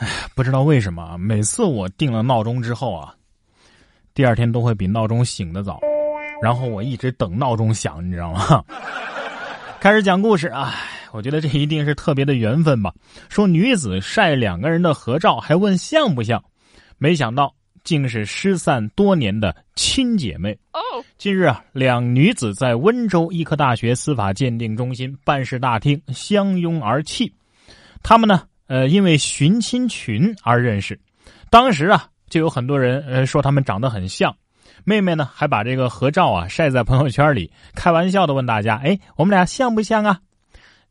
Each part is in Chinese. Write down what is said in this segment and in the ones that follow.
哎，不知道为什么，每次我定了闹钟之后啊，第二天都会比闹钟醒得早，然后我一直等闹钟响，你知道吗？开始讲故事啊，我觉得这一定是特别的缘分吧。说女子晒两个人的合照，还问像不像，没想到竟是失散多年的亲姐妹。哦，近日啊，两女子在温州医科大学司法鉴定中心办事大厅相拥而泣，他们呢？呃，因为寻亲群而认识，当时啊，就有很多人呃说他们长得很像。妹妹呢，还把这个合照啊晒在朋友圈里，开玩笑的问大家：“哎，我们俩像不像啊？”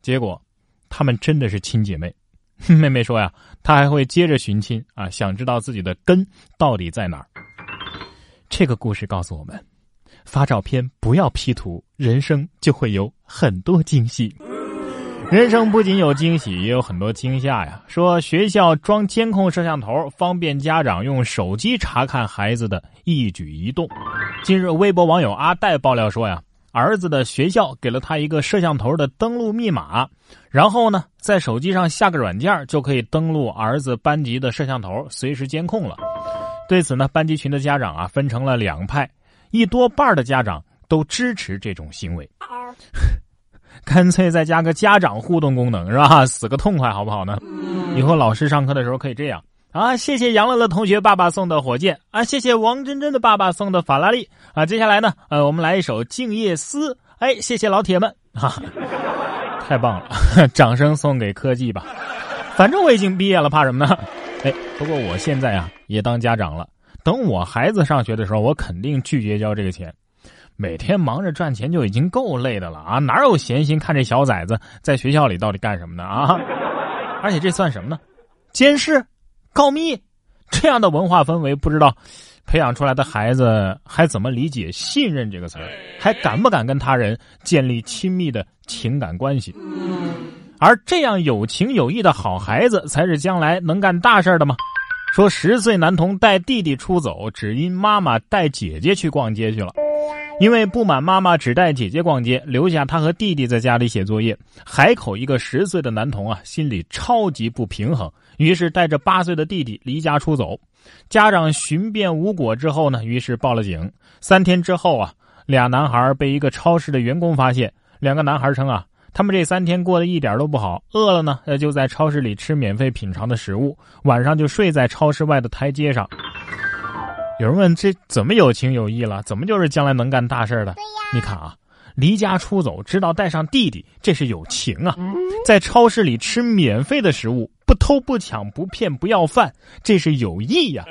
结果，他们真的是亲姐妹。妹妹说呀，她还会接着寻亲啊，想知道自己的根到底在哪儿。这个故事告诉我们：发照片不要 P 图，人生就会有很多惊喜。人生不仅有惊喜，也有很多惊吓呀。说学校装监控摄像头，方便家长用手机查看孩子的一举一动。近日，微博网友阿戴爆料说呀，儿子的学校给了他一个摄像头的登录密码，然后呢，在手机上下个软件就可以登录儿子班级的摄像头，随时监控了。对此呢，班级群的家长啊分成了两派，一多半的家长都支持这种行为。干脆再加个家长互动功能是吧？死个痛快好不好呢？以后老师上课的时候可以这样啊！谢谢杨乐乐同学爸爸送的火箭啊！谢谢王真真的爸爸送的法拉利啊！接下来呢，呃，我们来一首《静夜思》。哎，谢谢老铁们啊！太棒了，掌声送给科技吧！反正我已经毕业了，怕什么呢？哎，不过我现在啊也当家长了，等我孩子上学的时候，我肯定拒绝交这个钱。每天忙着赚钱就已经够累的了啊，哪有闲心看这小崽子在学校里到底干什么呢啊？而且这算什么呢？监视、告密，这样的文化氛围，不知道培养出来的孩子还怎么理解“信任”这个词儿，还敢不敢跟他人建立亲密的情感关系？而这样有情有义的好孩子，才是将来能干大事的吗？说十岁男童带弟弟出走，只因妈妈带姐姐去逛街去了。因为不满妈妈只带姐姐逛街，留下他和弟弟在家里写作业，海口一个十岁的男童啊，心里超级不平衡，于是带着八岁的弟弟离家出走。家长寻遍无果之后呢，于是报了警。三天之后啊，俩男孩被一个超市的员工发现。两个男孩称啊，他们这三天过得一点都不好，饿了呢，就在超市里吃免费品尝的食物，晚上就睡在超市外的台阶上。有人问这怎么有情有义了？怎么就是将来能干大事的？你看啊，离家出走，知道带上弟弟，这是有情啊；在超市里吃免费的食物，不偷不抢不骗不要饭，这是有义呀。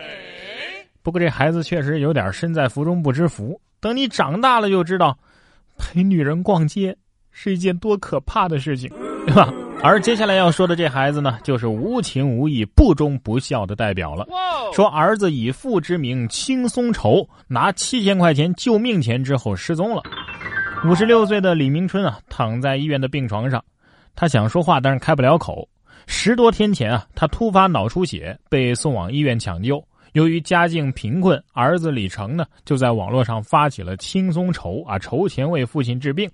不过这孩子确实有点身在福中不知福。等你长大了就知道，陪女人逛街是一件多可怕的事情，对吧？而接下来要说的这孩子呢，就是无情无义、不忠不孝的代表了。说儿子以父之名轻松筹，拿七千块钱救命钱之后失踪了。五十六岁的李明春啊，躺在医院的病床上，他想说话，但是开不了口。十多天前啊，他突发脑出血，被送往医院抢救。由于家境贫困，儿子李成呢，就在网络上发起了轻松筹啊，筹钱为父亲治病。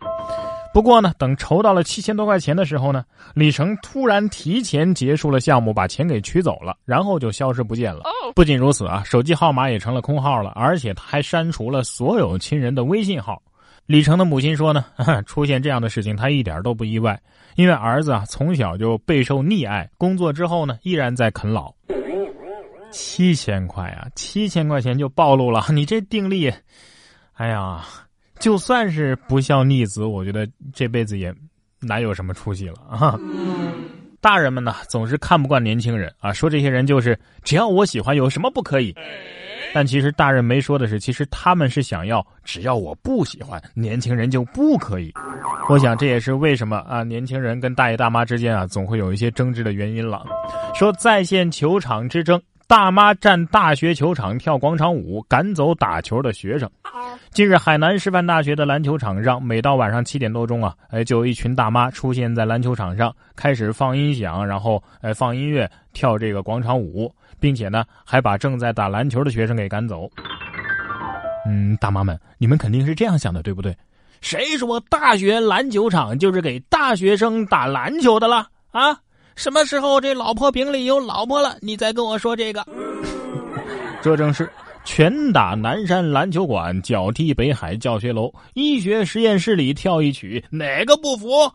不过呢，等筹到了七千多块钱的时候呢，李成突然提前结束了项目，把钱给取走了，然后就消失不见了。不仅如此啊，手机号码也成了空号了，而且他还删除了所有亲人的微信号。李成的母亲说呢，出现这样的事情他一点都不意外，因为儿子啊从小就备受溺爱，工作之后呢依然在啃老。七千块啊，七千块钱就暴露了，你这定力，哎呀。就算是不孝逆子，我觉得这辈子也难有什么出息了啊！大人们呢总是看不惯年轻人啊，说这些人就是只要我喜欢，有什么不可以？但其实大人没说的是，其实他们是想要只要我不喜欢，年轻人就不可以。我想这也是为什么啊，年轻人跟大爷大妈之间啊总会有一些争执的原因了。说在线球场之争。大妈占大学球场跳广场舞，赶走打球的学生。近日，海南师范大学的篮球场上，每到晚上七点多钟啊，哎，就有一群大妈出现在篮球场上，开始放音响，然后哎放音乐，跳这个广场舞，并且呢，还把正在打篮球的学生给赶走。嗯，大妈们，你们肯定是这样想的，对不对？谁说大学篮球场就是给大学生打篮球的了啊？什么时候这老婆饼里有老婆了，你再跟我说这个。这正是拳打南山篮球馆，脚踢北海教学楼，医学实验室里跳一曲，哪个不服？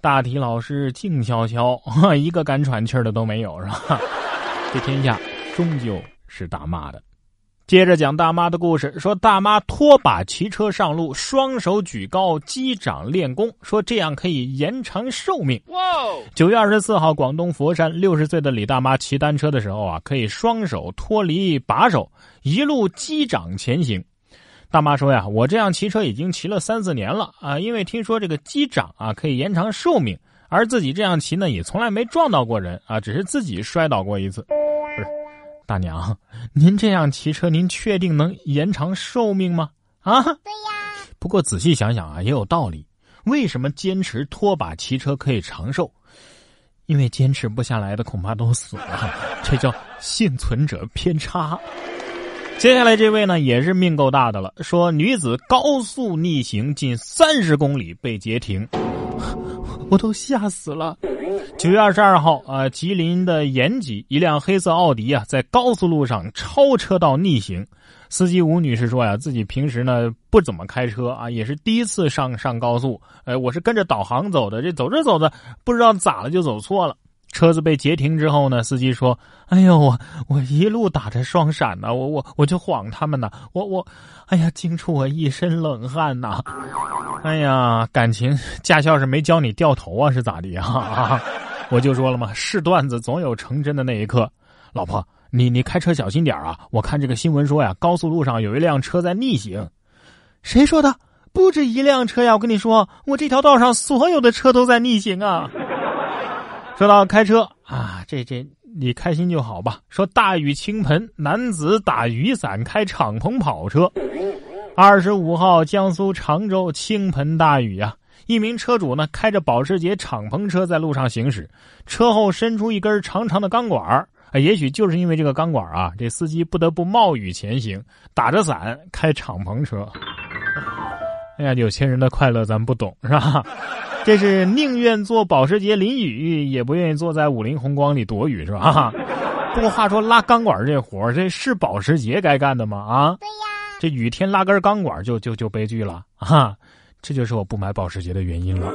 大体老师静悄悄，一个敢喘气的都没有，是吧？这天下终究是大妈的。接着讲大妈的故事，说大妈拖把骑车上路，双手举高击掌练功，说这样可以延长寿命。九月二十四号，广东佛山六十岁的李大妈骑单车的时候啊，可以双手脱离把手，一路击掌前行。大妈说呀，我这样骑车已经骑了三四年了啊，因为听说这个击掌啊可以延长寿命，而自己这样骑呢也从来没撞到过人啊，只是自己摔倒过一次。大娘，您这样骑车，您确定能延长寿命吗？啊，对呀。不过仔细想想啊，也有道理。为什么坚持拖把骑车可以长寿？因为坚持不下来的恐怕都死了，这叫幸存者偏差。接下来这位呢，也是命够大的了。说女子高速逆行近三十公里被截停，我都吓死了。九月二十二号，啊，吉林的延吉，一辆黑色奥迪啊，在高速路上超车道逆行。司机吴女士说呀，自己平时呢不怎么开车啊，也是第一次上上高速。哎，我是跟着导航走的，这走着走着，不知道咋了就走错了。车子被截停之后呢，司机说：“哎呦，我我一路打着双闪呢，我我我就晃他们呢，我我，哎呀，惊出我一身冷汗呐！哎呀，感情驾校是没教你掉头啊，是咋的啊？我就说了嘛，是段子总有成真的那一刻。老婆，你你开车小心点啊！我看这个新闻说呀，高速路上有一辆车在逆行。谁说的？不止一辆车呀！我跟你说，我这条道上所有的车都在逆行啊！”说到开车啊，这这你开心就好吧。说大雨倾盆，男子打雨伞开敞篷跑车。二十五号，江苏常州倾盆大雨啊，一名车主呢开着保时捷敞篷车在路上行驶，车后伸出一根长长的钢管啊，也许就是因为这个钢管啊，这司机不得不冒雨前行，打着伞开敞篷车。哎呀，有钱人的快乐咱不懂是吧？这是宁愿坐保时捷淋雨，也不愿意坐在五菱宏光里躲雨，是吧？不过话说拉钢管这活这是保时捷该干的吗？啊？对呀。这雨天拉根钢管就就就悲剧了啊！这就是我不买保时捷的原因了。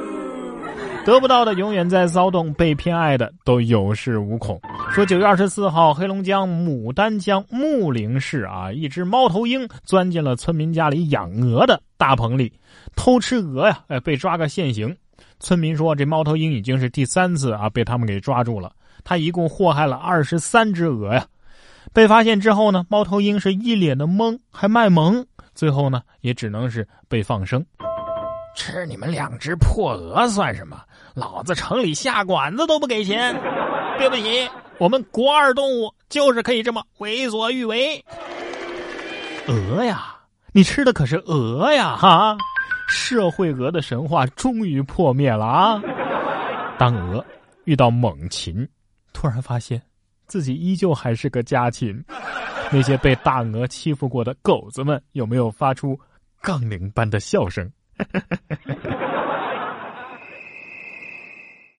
得不到的永远在骚动，被偏爱的都有恃无恐。说九月二十四号，黑龙江牡丹江木陵市啊，一只猫头鹰钻进了村民家里养鹅的大棚里，偷吃鹅呀，哎，被抓个现行。村民说：“这猫头鹰已经是第三次啊，被他们给抓住了。他一共祸害了二十三只鹅呀。被发现之后呢，猫头鹰是一脸的懵，还卖萌。最后呢，也只能是被放生。吃你们两只破鹅算什么？老子城里下馆子都不给钱。对不起，我们国二动物就是可以这么为所欲为。鹅呀，你吃的可是鹅呀，哈！”社会鹅的神话终于破灭了啊！当鹅遇到猛禽，突然发现自己依旧还是个家禽。那些被大鹅欺负过的狗子们，有没有发出杠铃般的笑声？